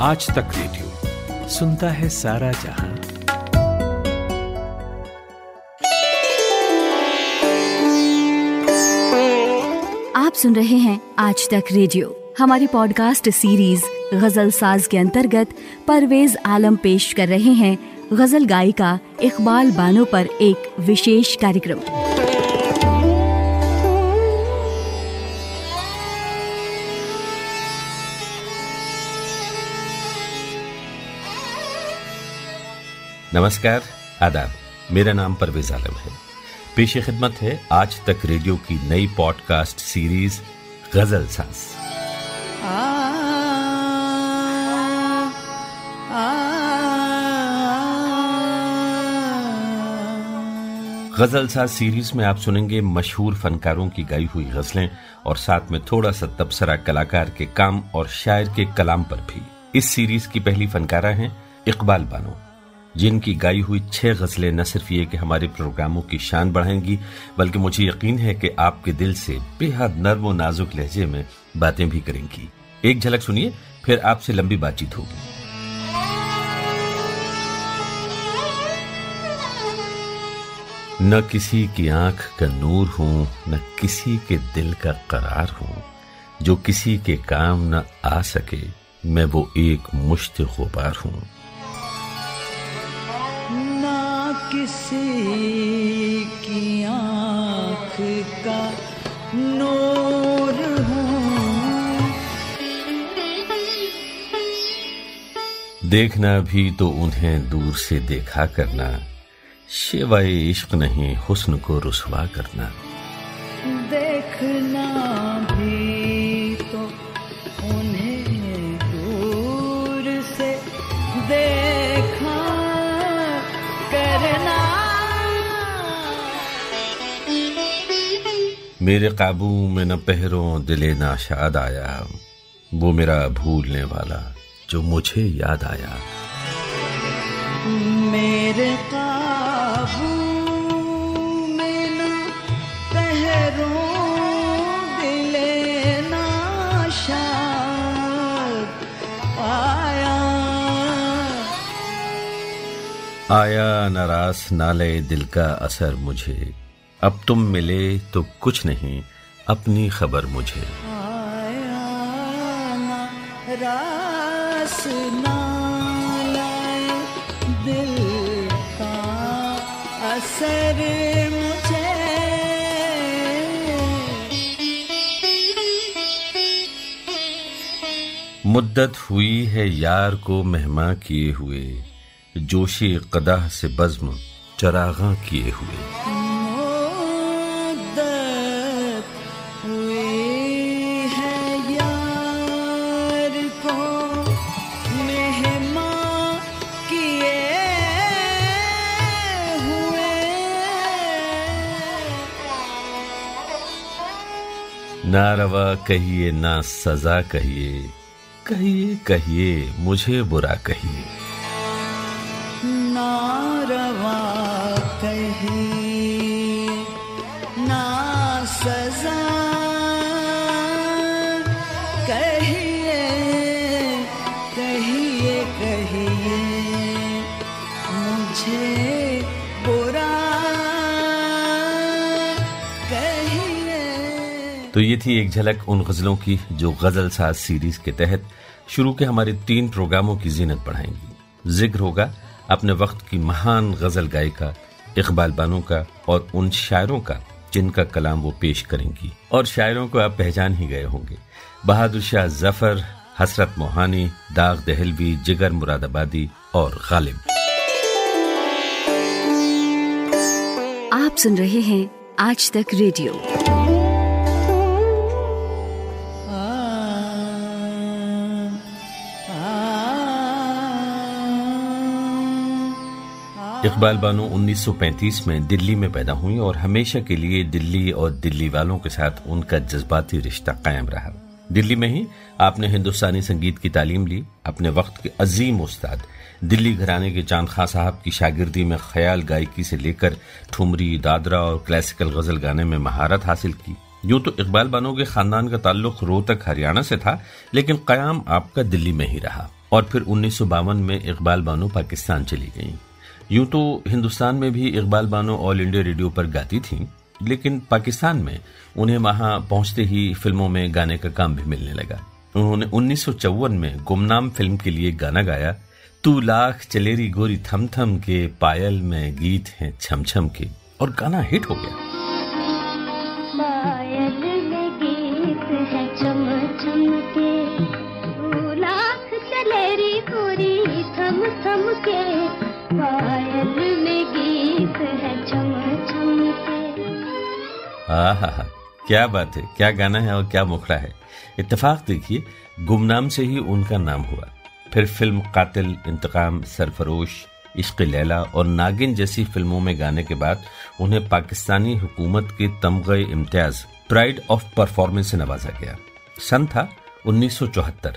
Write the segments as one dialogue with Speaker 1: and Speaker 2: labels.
Speaker 1: आज तक रेडियो सुनता है सारा जहाँ।
Speaker 2: आप सुन रहे हैं आज तक रेडियो। हमारी पॉडकास्ट सीरीज़ गज़ल साज के अंतर्गत परवेज आलम पेश कर रहे हैं गज़ल गायिका इकबाल बानो पर एक विशेष कार्यक्रम।
Speaker 3: नमस्कार आदाब। मेरा नाम परवेज आलम है। पेश खिदमत है आज तक रेडियो की नई पॉडकास्ट सीरीज़ गज़ल साज गज़ल साज सीरीज़ में आप सुनेंगे मशहूर फनकारों की गाई हुई गजलें और साथ में थोड़ा सा तबसरा कलाकार के काम और शायर के कलाम पर भी। इस सीरीज़ की पहली फनकारा हैं इकबाल बानो। जिनकी गाई हुई छह गजलें न सिर्फ़ ये कि हमारे प्रोग्रामों की शान बढ़ाएँगी, बल्कि मुझे यकीन है कि आपके दिल से बेहद नर्म और नाजुक लहजे में बातें भी करेंगी। एक झलक सुनिए, फिर आपसे लंबी बातचीत होगी। न किसी की आँख का नूर हूँ, न किसी के दिल का करार हूँ। जो किसी के काम न आ सके, मैं वो एक मुश्त गुबार हूँ।
Speaker 4: किसी की आँख का नूर हूँ।
Speaker 3: देखना भी तो उन्हें दूर से देखा करना शिवाय इश्क नहीं हुस्न को रुसवा करना।
Speaker 4: देखना
Speaker 3: मेरे काबू में न पहरों दिले नाशाद आया। वो मेरा भूलने वाला जो मुझे याद आया।
Speaker 4: मेरे काबू में ना पहरों दिले ना आया।
Speaker 3: आया नाराज़ नाले दिल का असर मुझे। अब तुम मिले तो कुछ नहीं अपनी खबर मुझे।
Speaker 4: दिल का असर
Speaker 3: मुद्दत हुई है यार को मेहमा किए हुए जोशी कदाह से बज्म चरागा किए हुए। ना रवा कहिए ना सजा कहिए। कहिए कहिए मुझे बुरा कहिए। थी एक झलक उन गजलों की जो गज़ल साज सीरीज़ के तहत शुरू के हमारे तीन प्रोग्रामों की जीनत बढ़ाएँगी। ज़िक्र होगा अपने वक्त की महान गज़ल गायिका इकबाल बानो का और उन शायरों का, जिनका कलाम वो पेश करेंगी। और शायरों को आप पहचान ही गए होंगे। बहादुर शाह ज़फ़र, हसरत मोहानी, दाग दहलवी, जिगर मुरादाबादी और गालिब।
Speaker 2: आप सुन रहे हैं आज तक रेडियो।
Speaker 3: इकबाल बानो 1935 में दिल्ली में पैदा हुई और हमेशा के लिए दिल्ली और दिल्ली वालों के साथ उनका जज्बाती रिश्ता कायम रहा। दिल्ली में ही आपने हिंदुस्तानी संगीत की तालीम ली, अपने वक्त के अजीम उस्ताद, दिल्ली घराने के चाँद खां साहब की शागिर्दी में ख्याल गायकी से लेकर ठुमरी, दादरा और क्लासिकल गज़ल गाने में महारत हासिल की। यूँ तो इकबाल बानो के खानदान का ताल्लुक रोहतक, हरियाणा से था, लेकिन कयाम आपका दिल्ली में ही रहा। और फिर उन्नीस सौ बावन में इकबाल बानो पाकिस्तान चली गईं। यूँ तो हिंदुस्तान में भी Iqbal Bano All India Radio पर गाती थीं, लेकिन पाकिस्तान में उन्हें वहाँ पहुँचते ही फ़िल्मों में गाने का काम भी मिलने लगा। उन्होंने उन्नीस सौ चौवन में गुमनाम फ़िल्म के लिए गाना गाया, तू लाख चलेरी गोरी थम थम के पायल में गीत हैं छम छम के और गाना हिट हो गया।
Speaker 5: चम चम के है
Speaker 3: आहा, क्या बात है, क्या गाना है और क्या मुखड़ा है। इत्तेफाक देखिए, गुमनाम से ही उनका नाम हुआ। फिर फ़िल्म कातिल, इंतकाम, सरफरोश, इश्क लैला और नागिन जैसी फ़िल्मों में गाने के बाद उन्हें पाकिस्तानी हुकूमत के तमगे इम्तियाज़ प्राइड ऑफ़ परफॉर्मेंस से नवाजा गया। सन था 1974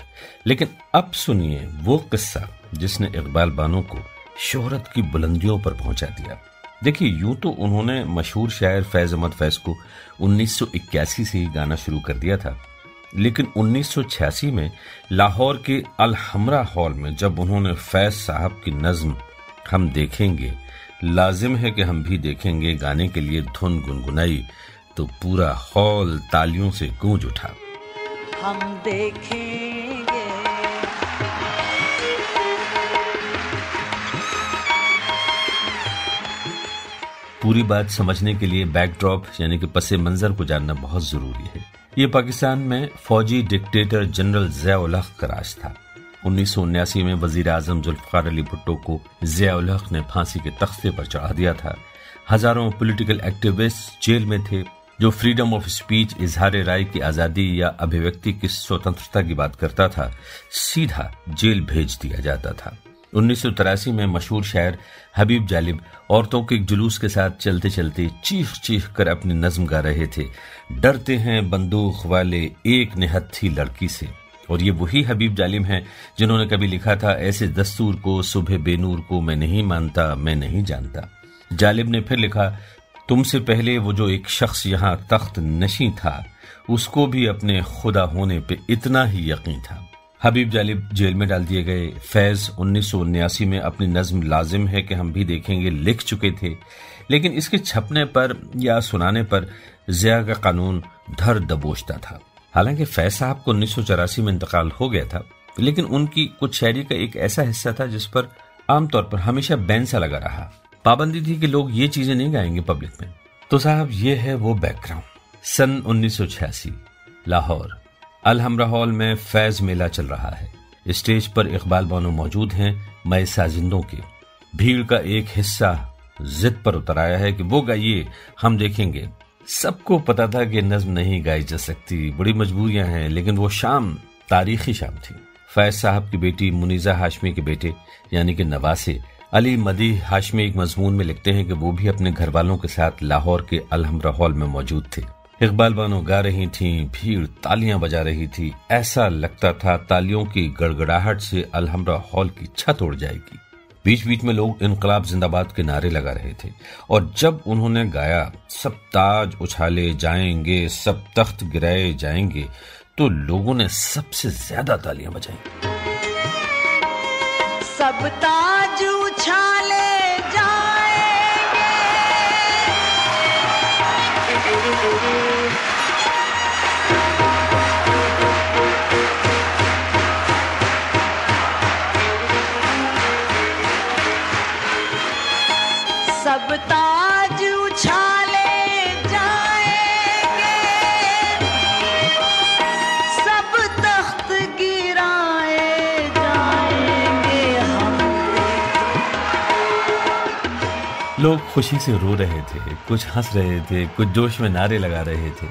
Speaker 3: लेकिन अब सुनिए वो किस्सा जिसने इकबाल बानो को शोहरत की बुलंदियों पर पहुँचा दिया। देखिए, यूँ तो उन्होंने मशहूर शायर फैज अहमद फैज को 1981 से ही गाना शुरू कर दिया था। लेकिन 1986 में लाहौर के अलहमरा हॉल में जब उन्होंने फैज साहब की नज्म हम देखेंगे, लाजिम है कि हम भी देखेंगे गाने के लिए धुन गुनगुनाई तो पूरा हॉल तालियों से गूंज उठा।
Speaker 4: हम देखेंगे
Speaker 3: पूरी बात समझने के लिए बैकड्रॉप यानी कि पसे मंजर को जानना बहुत ज़रूरी है। ये पाकिस्तान में फौजी डिक्टेटर जनरल जयाउल का राज था। उन्नीस में वज़ीर आज़म जुल्फार अली भुट्टो को जयाउल ने फांसी के तख्ते पर चढ़ा दिया था। हज़ारों पॉलिटिकल एक्टिविस्ट जेल में थे, जो फ्रीडम ऑफ़ स्पीच इजहार राय की आज़ादी या अभिव्यक्ति की स्वतंत्रता की बात करता था, सीधा जेल भेज दिया जाता था। उन्नीस सौ तिरासी में मशहूर शायर हबीब जालिब औरतों के एक जुलूस के साथ चलते चलते चीख चीख कर अपनी नज्म गा रहे थे। डरते हैं बंदूक वाले एक निहत्थी लड़की से। और ये वही हबीब जालिम हैं जिन्होंने कभी लिखा था, ऐसे दस्तूर को, सुबह बेनूर को मैं नहीं मानता, मैं नहीं जानता। जालिब ने फिर लिखा, तुमसे पहले वो जो एक शख्स यहाँ तख्त नशी था, उसको भी अपने खुदा होने पे इतना ही यकीन था। हबीब जालिब जेल में डाल दिए गए फैज उन्नीस में अपनी नज्म लाजिम है कि हम भी देखेंगे, लिख चुके थे। लेकिन इसके छपने पर या सुनाने पर जिया का कानून धर दबोचता था। हालाँकि फैज साहब को उन्नीस सौ चौरासी में इंतकाल हो गया था, लेकिन उनकी कुछ शायरी का एक ऐसा हिस्सा था जिस पर आमतौर पर हमेशा बैन सा लगा रहा। पाबंदी थी कि लोग ये चीज़ें नहीं गाएँगे पब्लिक में। तो साहब, ये है वो बैकग्राउंड। सन उन्नीस सौ छियासी, लाहौर। अलहमरा हॉल में फैज मेला चल रहा है। स्टेज पर इकबाल बानो मौजूद हैं मय साजिंदों के। भीड़ का एक हिस्सा जिद पर उतर आया है कि वो गाइए, हम देखेंगे। सबको पता था कि नज्म नहीं गाई जा सकती। बड़ी मजबूरियाँ हैं, लेकिन वो शाम, तारीखी शाम थी। फैज साहब की बेटी मुनीजा हाशमी के बेटे, यानी कि नवासे, अली मदी हाशमी एक मजमून में लिखते हैं कि वो भी अपने घर वालों के साथ लाहौर के अलहमरा हॉल में मौजूद थे। इकबाल बानो गा रही थीं, भीड़ तालियाँ बजा रही थी। ऐसा लगता था तालियों की गड़गड़ाहट से अलहमरा हॉल की छत उड़ जाएगी। बीच बीच में लोग इनकलाब जिंदाबाद के नारे लगा रहे थे। और जब उन्होंने गाया सब ताज उछाले जाएँगे सब तख्त गिराए जाएँगे तो लोगों ने सबसे ज़्यादा तालियाँ बजाई।
Speaker 4: सब ताज उछाले सब ताज उछाले
Speaker 3: लोग खुशी से रो रहे थे, कुछ हंस रहे थे, कुछ जोश में नारे लगा रहे थे।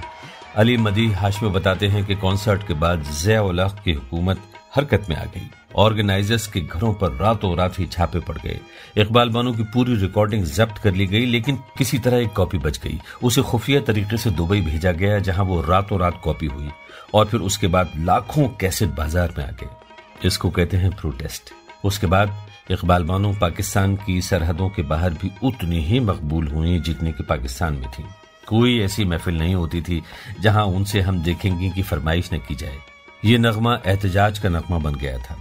Speaker 3: अली मदी हाशमी बताते हैं कि कॉन्सर्ट के बाद जया उलह की हुकूमत हरकत में आ गई। ऑर्गेनाइजर्स के घरों पर रातों रात ही छापे पड़ गए। इकबाल बानो की पूरी रिकॉर्डिंग जब्त कर ली गई, लेकिन किसी तरह एक कॉपी बच गई। उसे खुफिया तरीके से दुबई भेजा गया, जहाँ वो रातों रात कॉपी हुई, और फिर उसके बाद लाखों कैसेट बाज़ार में आ गए। इसको कहते हैं प्रोटेस्ट उसके बाद इकबाल बानो पाकिस्तान की सरहदों के बाहर भी उतनी ही मकबूल हुई जितनी की पाकिस्तान में थी। कोई ऐसी महफिल नहीं होती थी, जहाँ उनसे हम देखेंगे कि फरमाइश न की जाए। ये नगमा एहतजाज का नगमा बन गया था।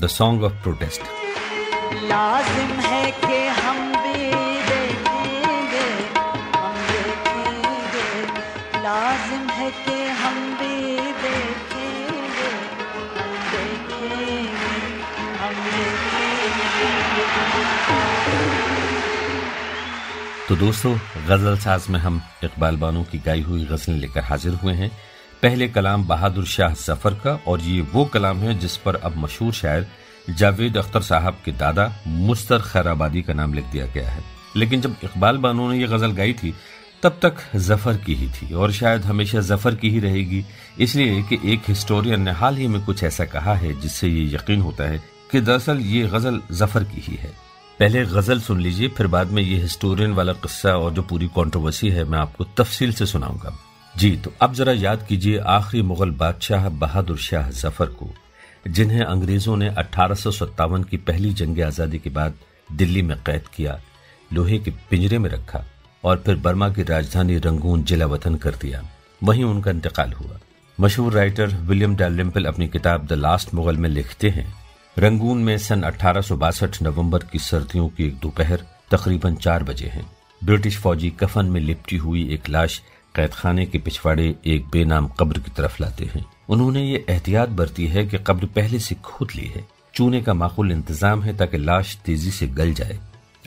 Speaker 3: द सॉन्ग ऑफ़ प्रोटेस्ट
Speaker 4: लाजिम है कि हम भी देखेंगे हम देखेंगे। लाजिम है कि हम भी देखेंगे हम देखेंगे हम देखेंगे।
Speaker 3: तो दोस्तों गज़ल साज में हम इकबाल बानो की गाई हुई गजलें लेकर हाजिर हुए हैं। पहले कलाम बहादुर शाह ज़फ़र का और ये वो कलाम है जिस पर अब मशहूर शायर जावेद अख्तर साहब के दादा मुस्तर खैराबादी का नाम लिख दिया गया है। लेकिन जब इकबाल बानो ने यह गज़ल गाई थी, तब तक ज़फ़र की ही थी और शायद हमेशा ज़फ़र की ही रहेगी। इसलिए कि एक हिस्टोरियन ने हाल ही में कुछ ऐसा कहा है जिससे ये यकीन होता है कि दरअसल ये गज़ल ज़फ़र की ही है। पहले गज़ल सुन लीजिए, फिर बाद में ये हिस्टोरियन वाला किस्सा और जो पूरी कंट्रोवर्सी है, मैं आपको तफसील से सुनाऊँगा। जी तो अब जरा याद कीजिए आखिरी मुगल बादशाह बहादुर शाह ज़फ़र को, जिन्हें अंग्रेज़ों ने अठारह की पहली जंग आज़ादी के बाद दिल्ली में कैद किया, लोहे के पिंजरे में रखा और फिर बर्मा की राजधानी रंगून जिला वतन कर दिया। वहीं उनका इंतकाल हुआ। मशहूर राइटर विलियम डेलिम्पल अपनी किताब द लास्ट मुगल में लिखते हैं, रंगून में सन अठारह नवंबर की सर्दियों की एक दोपहर तकरीबन चार बजे हैं। ब्रिटिश फौजी कफन में लिपटी हुई एक लाश कैद खाने के पिछवाड़े एक बेनाम कब्र की तरफ़ लाते हैं। उन्होंने ये एहतियात बरती है कि कब्र पहले से खोद ली है। चूने का माकूल इंतज़ाम है ताकि लाश तेज़ी से गल जाए।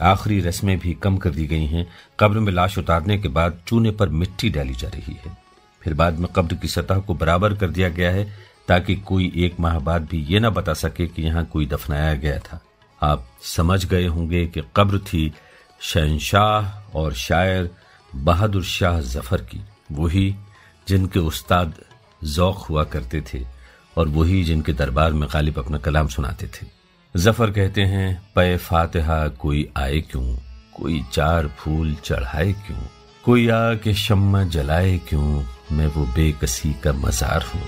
Speaker 3: आखिरी रस्में भी कम कर दी गई हैं। कब्र में लाश उतारने के बाद चूने पर मिट्टी डाली जा रही है। फिर बाद में कब्र की सतह को बराबर कर दिया गया है ताकि कोई एक माह बाद भी ये ना बता सके कि यहाँ कोई दफनाया गया था। आप समझ गए होंगे कि कब्र थी शहनशाह और शायर बहादुर शाह ज़फ़र की। वही जिनके उस्ताद जौक हुआ करते थे और वही जिनके दरबार में गालिब अपना कलाम सुनाते थे। ज़फ़र कहते हैं, पे फातिहा कोई आए क्यों? कोई चार फूल चढ़ाए क्यों? कोई आके शम्मा जलाए क्यों? मैं वो बेकसी का मजार
Speaker 4: हूँ।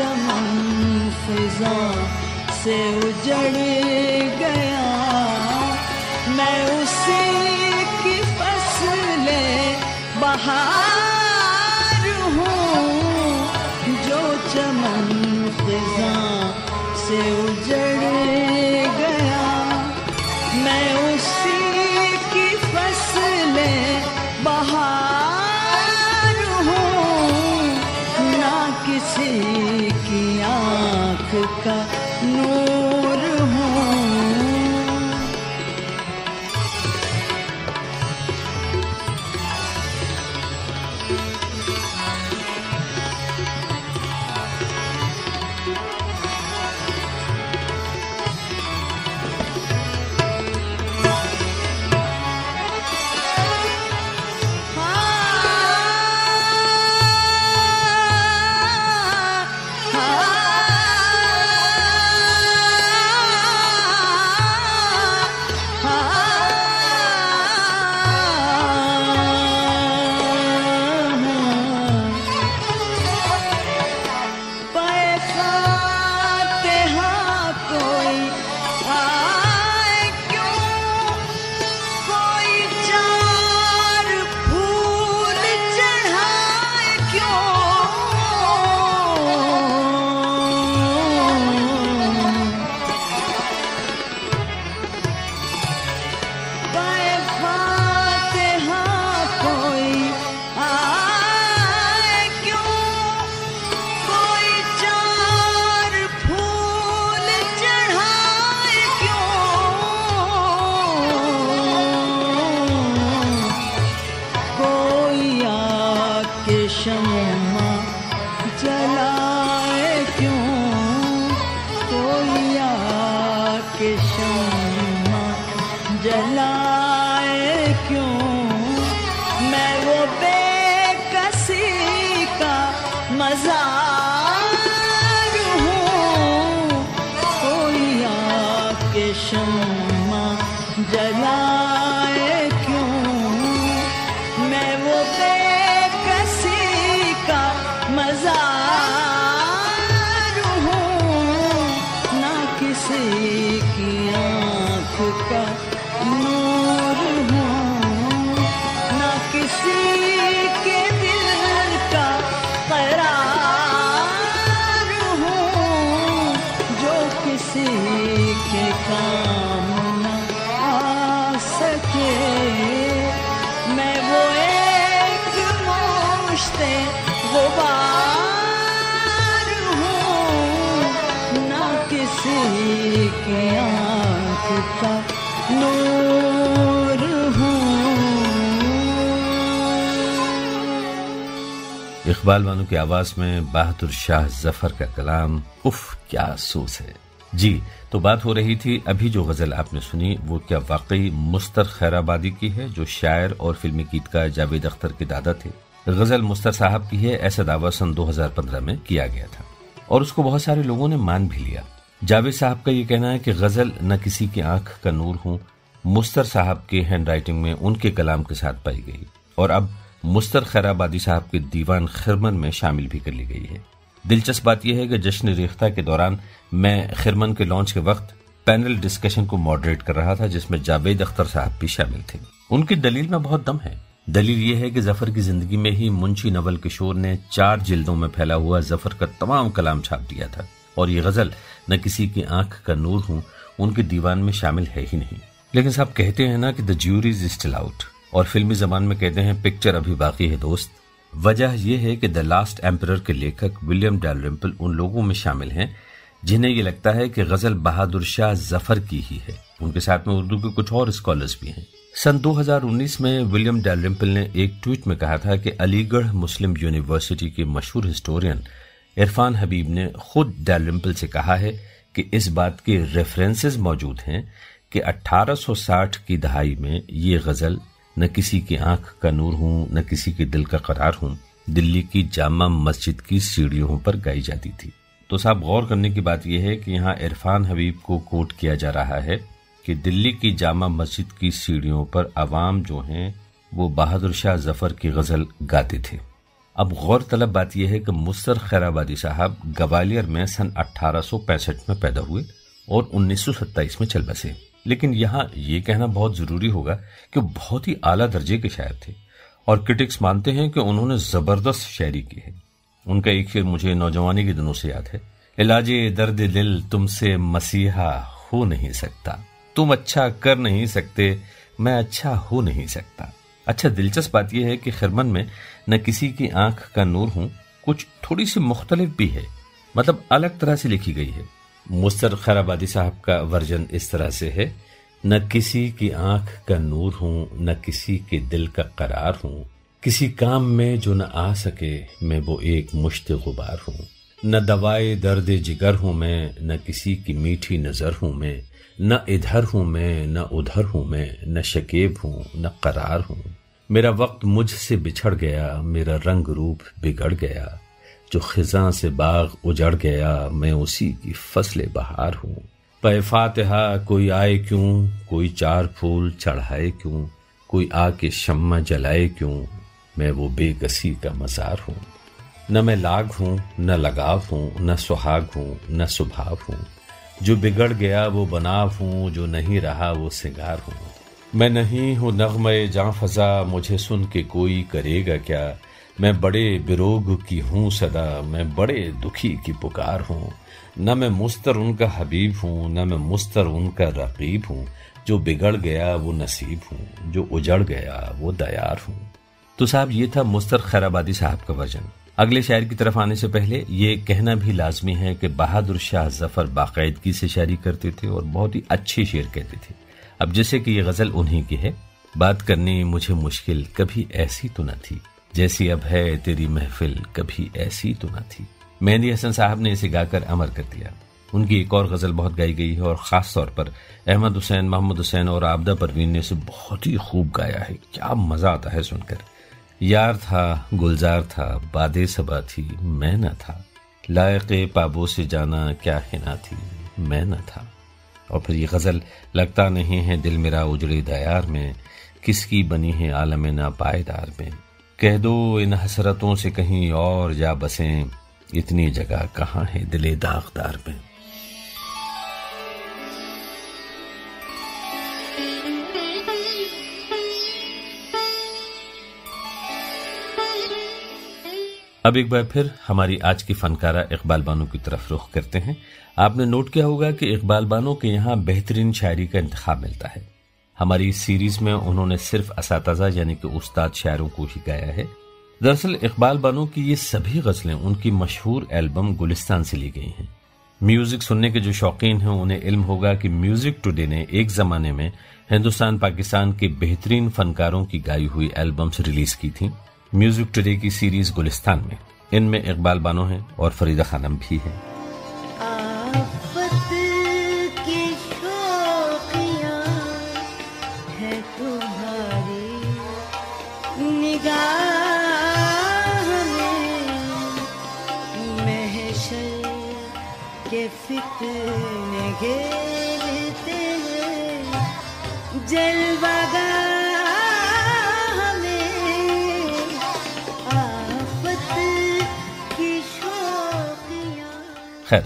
Speaker 4: चमन फिजा से उजड़ गया। मैं उसी की फसले बहार हूँ, जो चमन फिजा से उजड़ Africa. मजार
Speaker 3: इकबाल बानो की आवाज़ में बहादुर शाह ज़फ़र का कलाम, उफ, क्या अफसोस है। जी तो बात हो रही थी, अभी जो गज़ल आपने सुनी, वो क्या वाकई मुस्तर खैराबादी की है, जो शायर और फिल्मी गीतकार जावेद अख्तर के दादा थे? गज़ल मुस्तर साहब की है, ऐसा दावा सन 2015 में किया गया था। और उसको बहुत सारे लोगों ने मान भी लिया। जावेद साहब का ये कहना है कि गज़ल न किसी की आँख का नूर हूँ, मुस्तर साहब के हैंड राइटिंग में उनके कलाम के साथ पाई गई। और अब मुस्तर खैराबादी साहब के दीवान खिरमन में शामिल भी कर ली गई है। दिलचस्प बात यह है कि जश्न रेख्ता के दौरान मैं खिरमन के लॉन्च के वक्त पैनल डिस्कशन को मॉडरेट कर रहा था, जिसमें जावेद अख्तर साहब भी शामिल थे। उनकी दलील में बहुत दम है। दलील यह है कि ज़फ़र की ज़िंदगी में ही मुंशी नवल किशोर ने चार जिल्दों में फैला हुआ ज़फ़र का तमाम कलाम छाप दिया था। और ये गज़ल न किसी की आँख का नूर हूँ, उनके दीवान में शामिल है ही नहीं। लेकिन साहब कहते हैं ना कि the juries is still out. और फिल्मी जबान में कहते हैं पिक्चर अभी बाकी है, दोस्त. वजह यह है कि द लास्ट एम्पर के लेखक विलियम डैलरिम्पल उन लोगों में शामिल हैं, जिन्हें ये लगता है कि गज़ल बहादुर शाह ज़फ़र की ही है। उनके साथ में उर्दू के कुछ और स्कॉलर्स भी हैं। सन 2019 में विलियम डैलरिम्पल ने एक ट्वीट में कहा था कि अलीगढ़ मुस्लिम यूनिवर्सिटी के मशहूर हिस्टोरियन इरफान हबीब ने खुद डैलरिम्पल से कहा है कि इस बात के रेफरेंसेस मौजूद हैं कि 1860 की दहाई में ये गज़ल न किसी की आँख का नूर हूँ, न किसी के दिल का करार हूँ। दिल्ली की जामा मस्जिद की सीढ़ियों पर गाई जाती थी। तो साहब, गौर करने की बात यह है कि यहाँ इरफान हबीब को कोट किया जा रहा है कि दिल्ली की जामा मस्जिद की सीढ़ियों पर अवाम जो हैं, वो बहादुर शाह ज़फ़र की गज़ल गाते थे। अब गौर तलब बात यह है कि मुस्तर खैराबादी साहब ग्वालियर में सन 1865 में पैदा हुए और 1927 में चल बसे। लेकिन यहाँ यह कहना बहुत ज़रूरी होगा कि बहुत ही आला दर्जे के शायर थे और क्रिटिक्स मानते हैं कि उन्होंने ज़बरदस्त शायरी की है। उनका एक शेर मुझे नौजवानी के दिनों से याद है। इलाज दर्द दिल तुमसे मसीहा हो नहीं सकता। तुम अच्छा कर नहीं सकते, मैं अच्छा हो नहीं सकता। अच्छा दिलचस्प बात यह है कि खिरमन में न किसी की आँख का नूर हूँ, कुछ थोड़ी सी मुख्तलिफ़ भी है। मतलब अलग तरह से लिखी गई है। मुस्तर खैराबादी साहब का वर्जन इस तरह से है, न किसी की आँख का नूर हूँ, न किसी के दिल का करार हूँ। किसी काम में जो न आ सके, मैं वो एक मुश्त गुबार हूँ। न दवाए दर्द जिगर हूँ मैं, न किसी की मीठी नज़र हूँ मैं। न इधर हूँ मैं, न उधर हूँ मैं, न शकेब हूँ, न करार हूँ। मेरा वक्त मुझसे बिछड़ गया, मेरा रंग रूप बिगड़ गया। जो खिजा से बाग उजड़ गया, मैं उसी की फ़सल बहार हूँ। फातिहा, कोई आए क्यों? कोई चार फूल चढ़ाए क्यों? कोई आके शम्मा जलाए क्यों? मैं वो बेकसी का मजार हूँ। न मैं लाग हूँ, न लगाव हूँ, न सुहाग हूँ, न सुभाव हूँ। जो बिगड़ गया, वो बनाव हूँ, जो नहीं रहा, वो सिंगार हूँ। मैं नहीं हूँ नगमे जाँ फजा, मुझे सुन के कोई करेगा क्या? मैं बड़े बिरोग की हूँ सदा, मैं बड़े दुखी की पुकार हूँ। न मैं मुस्तर उनका हबीब हूँ, न मैं मुस्तर उनका रकीब हूँ। जो बिगड़ गया, वो नसीब हूँ। जो उजड़ गया, वो दयार हूँ। तो साहब, ये था मुस्तर खैराबादी साहब का वर्जन अगले शायर की तरफ़ आने से पहले ये कहना भी लाजमी है कि बहादुर शाह ज़फ़र बाकायदगी से शायरी करते थे और बहुत ही अच्छे शेर कहते थे। अब जैसे कि ये गज़ल उन्हीं की है, बात करनी मुझे मुश्किल कभी ऐसी तो न थी। जैसी अब है तेरी महफिल, कभी ऐसी तो ना थी। मेहंदी हसन साहब ने इसे गाकर अमर कर दिया। उनकी एक और गज़ल बहुत गाई गई है और खास तौर पर अहमद हुसैन मोहम्मद हुसैन और आबदा परवीन ने इसे बहुत ही खूब गाया है। क्या मज़ा आता है सुनकर। यार था, गुलजार था, बादे सबा थी, मैं न था। लायक पाबो से जाना क्या हिना थी, मैं न था। और फिर ये गज़ल, लगता नहीं है दिल मेरा उजड़े दयार में, किसकी बनी है आलम ना पायदार में। कह दो, इन हसरतों से कहीं और जा बसें। इतनी जगह कहाँ है दिले दागदार में? अब एक बार फिर हमारी आज की फनकारा इकबाल बानो की तरफ़ रुख करते हैं। आपने नोट किया होगा कि इकबाल बानो के यहाँ बेहतरीन शायरी का इंतखब मिलता है। हमारी सीरीज़ में उन्होंने सिर्फ़ इस यानी कि उस्ताद शायरों को ही गाया है। दरअसल इकबाल बानो की ये सभी गजलें उनकी मशहूर एल्बम गुलिस्तान से ली गई हैं। म्यूज़िक सुनने के जो शौकीन हैं, उन्हें इल्म होगा कि म्यूज़िक टुडे ने एक जमाने में हिंदुस्तान पाकिस्तान के बेहतरीन फनकारों की गाई हुई एल्बम्स रिलीज़ की थी। म्यूज़िक टुडे की सीरीज़ गुलिस्तान में। इनमें इकबाल बानो है और फरीदा खानम भी है।
Speaker 4: फितने घेरते जलवागा
Speaker 3: खैर,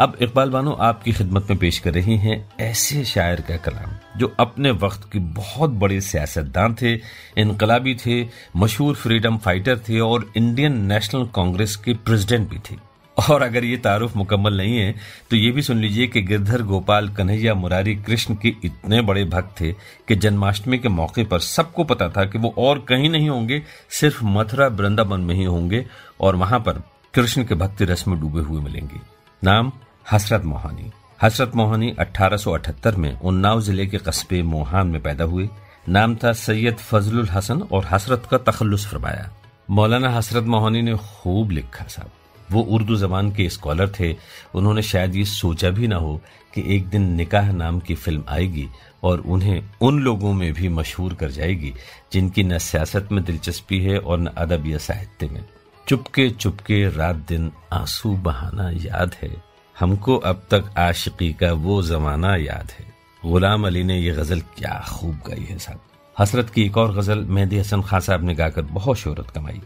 Speaker 3: अब इकबाल बानो आपकी खिदमत में पेश कर रही हैं ऐसे शायर का कलाम, जो अपने वक्त के बहुत बड़े सियासतदान थे, इनकलाबी थे, मशहूर फ्रीडम फाइटर थे और इंडियन नेशनल कांग्रेस के प्रेसिडेंट भी थे। और अगर ये तारुफ मुकम्मल नहीं है तो ये भी सुन लीजिए कि गिरधर गोपाल कन्हैया मुरारी कृष्ण के इतने बड़े भक्त थे कि जन्माष्टमी के मौके पर सबको पता था कि वो और कहीं नहीं होंगे, सिर्फ़ मथुरा वृंदावन में ही होंगे और वहाँ पर कृष्ण के भक्ति रस में डूबे हुए मिलेंगे। नाम हसरत मोहानी। हसरत मोहानी 1878 में उन्नाव ज़िले के कस्बे मोहान में पैदा हुए। नाम था सैयद फजलुल हसन और हसरत का तखल्लुस फरमाया। मौलाना हसरत मोहानी ने खूब लिखा साहब। वो उर्दू जबान के स्कॉलर थे। उन्होंने शायद ये सोचा भी ना हो कि एक दिन निकाह नाम की फ़िल्म आएगी और उन्हें उन लोगों में भी मशहूर कर जाएगी, जिनकी न सियासत में दिलचस्पी है और न अदब या साहित्य में। चुपके चुपके रात दिन आँसू बहाना याद है। हमको अब तक आशिकी का वो जमाना याद है। गुलाम अली ने ये गज़ल क्या खूब गाई है साहब। हसरत की एक और गज़ल मेहदी हसन खान साहब ने गाकर बहुत शोहरत कमाई।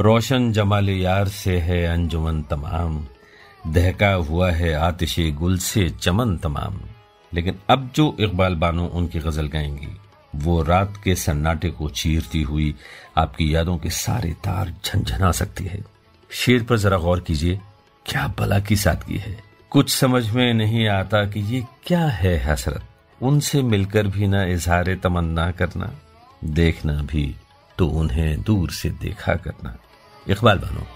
Speaker 3: रोशन जमाल यार से है अंजुमन तमाम। दहका हुआ है आतिश गुल से चमन तमाम। लेकिन अब जो इकबाल बानो उनकी गज़ल गाएँगी, वो रात के सन्नाटे को चीरती हुई आपकी यादों के सारे तार झंझना सकती है। शेर पर जरा गौर कीजिए, क्या भला की सादगी है। कुछ समझ में नहीं आता कि ये क्या है हसरत। उनसे मिलकर भी ना इजहार तमन्ना करना, देखना भी तो उन्हें दूर से देखा करना। इकबाल बनो।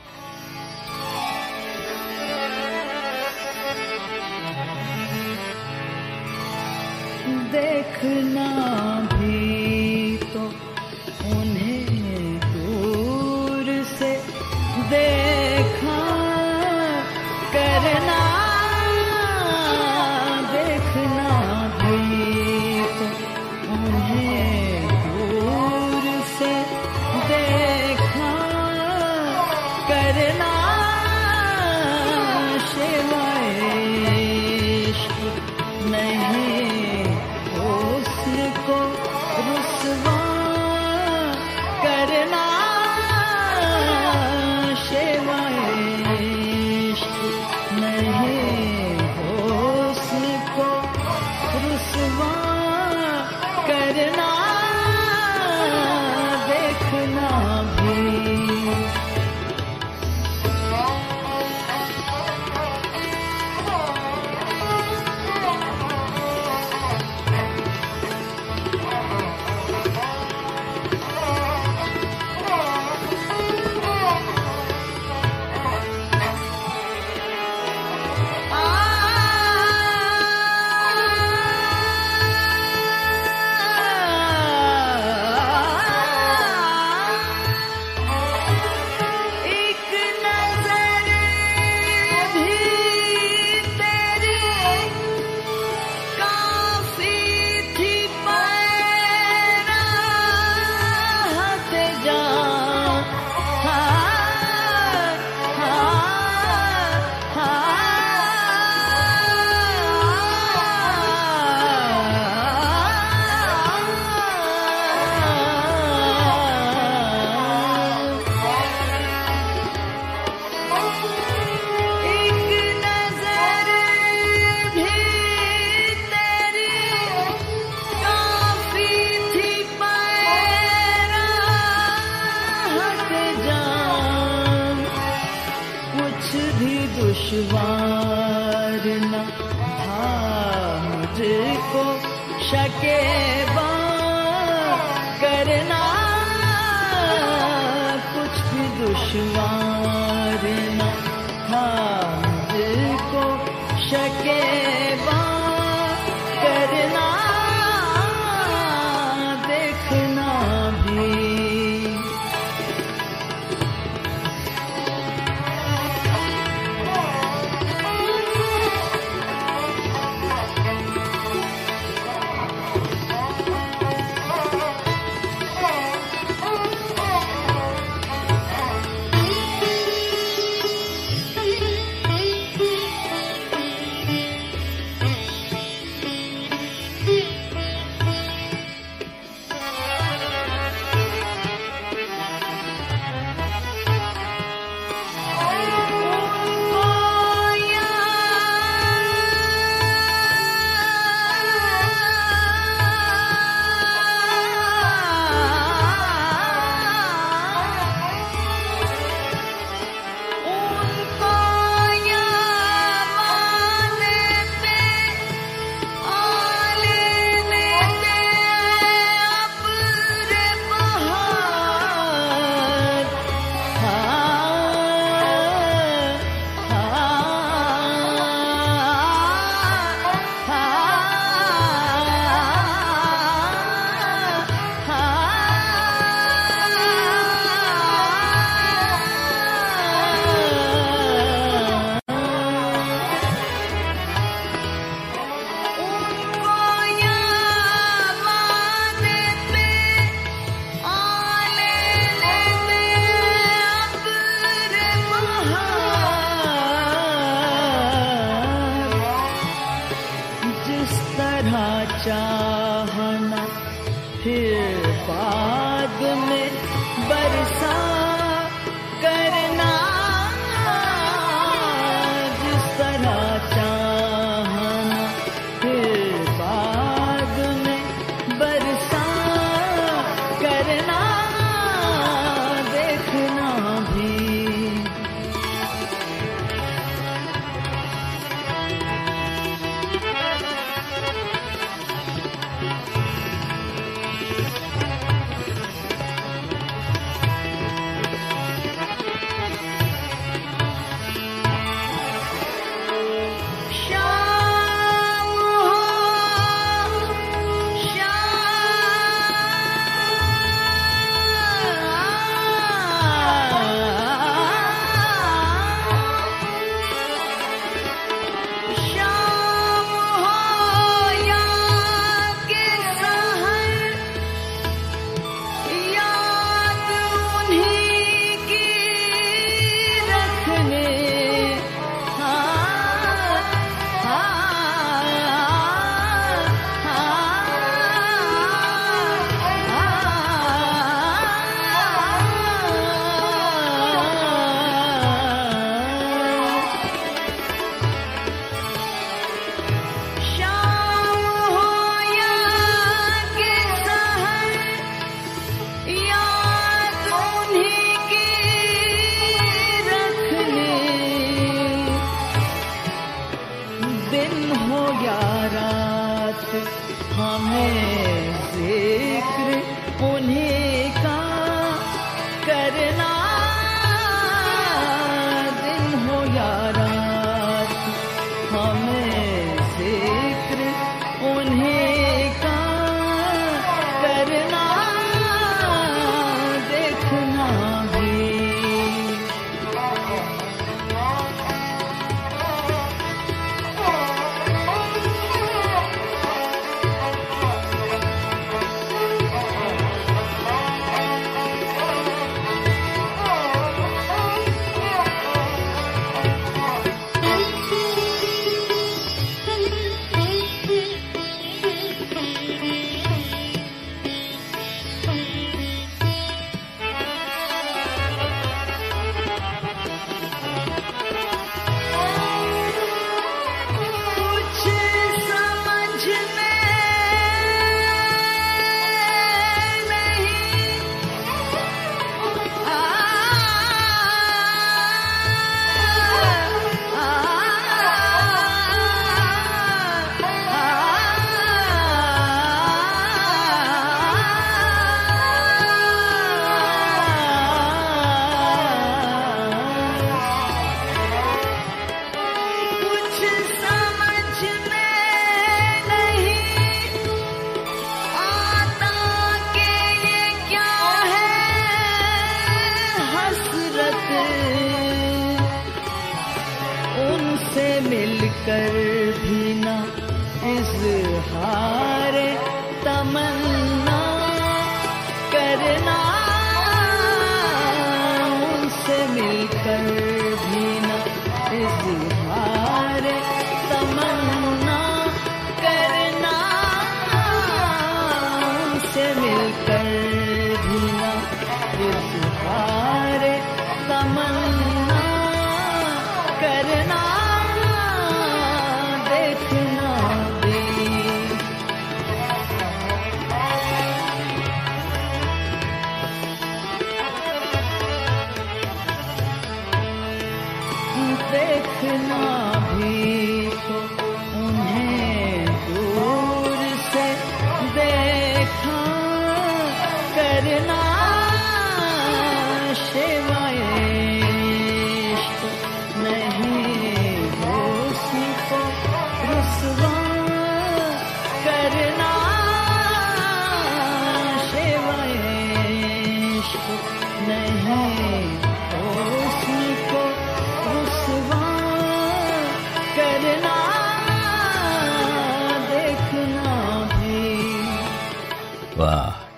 Speaker 4: फिर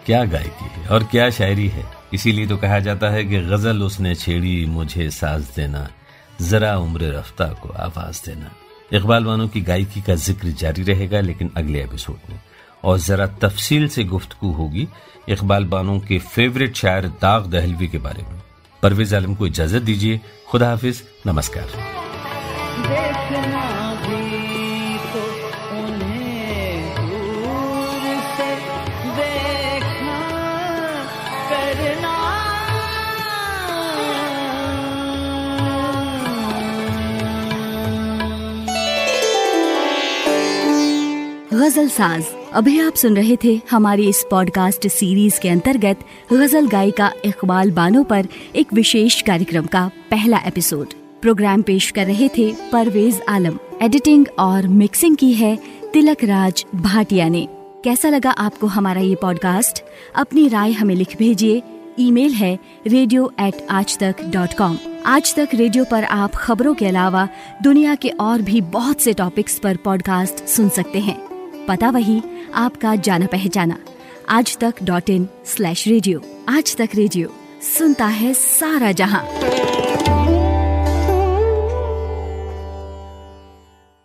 Speaker 3: क्या गायकी है और क्या शायरी है? इसीलिए तो कहा जाता है कि गज़ल उसने छेड़ी, मुझे साज देना। जरा उम्र रफ्ता को आवाज़ देना। इकबाल बानो की गायकी का ज़िक्र जारी रहेगा, लेकिन अगले एपिसोड में। और जरा तफसील से गुफ्तगू होगी इकबाल बानो के फेवरेट शायर दाग दहलवी के बारे में। परवेज आलम को इजाज़त दीजिए। खुदा हाफिज। नमस्कार।
Speaker 2: गज़ल साज। अभी आप सुन रहे थे हमारी इस पॉडकास्ट सीरीज़ के अंतर्गत गज़ल गायिका इकबाल बानो पर एक विशेष कार्यक्रम का पहला एपिसोड प्रोग्राम पेश कर रहे थे परवेज आलम। एडिटिंग और मिक्सिंग की है तिलक राज भाटिया ने। कैसा लगा आपको हमारा ये पॉडकास्ट अपनी राय हमें लिख भेजिए। ईमेल है रेडियो एट आज तक डॉट कॉम आज तक रेडियो पर आप खबरों के अलावा दुनिया के और भी बहुत से टॉपिक्स पर पॉडकास्ट सुन सकते हैं। पता वही, आपका जाना पहचाना। आज तक डॉट इन स्लैश रेडियो आज तक रेडियो सुनता है सारा जहाँ।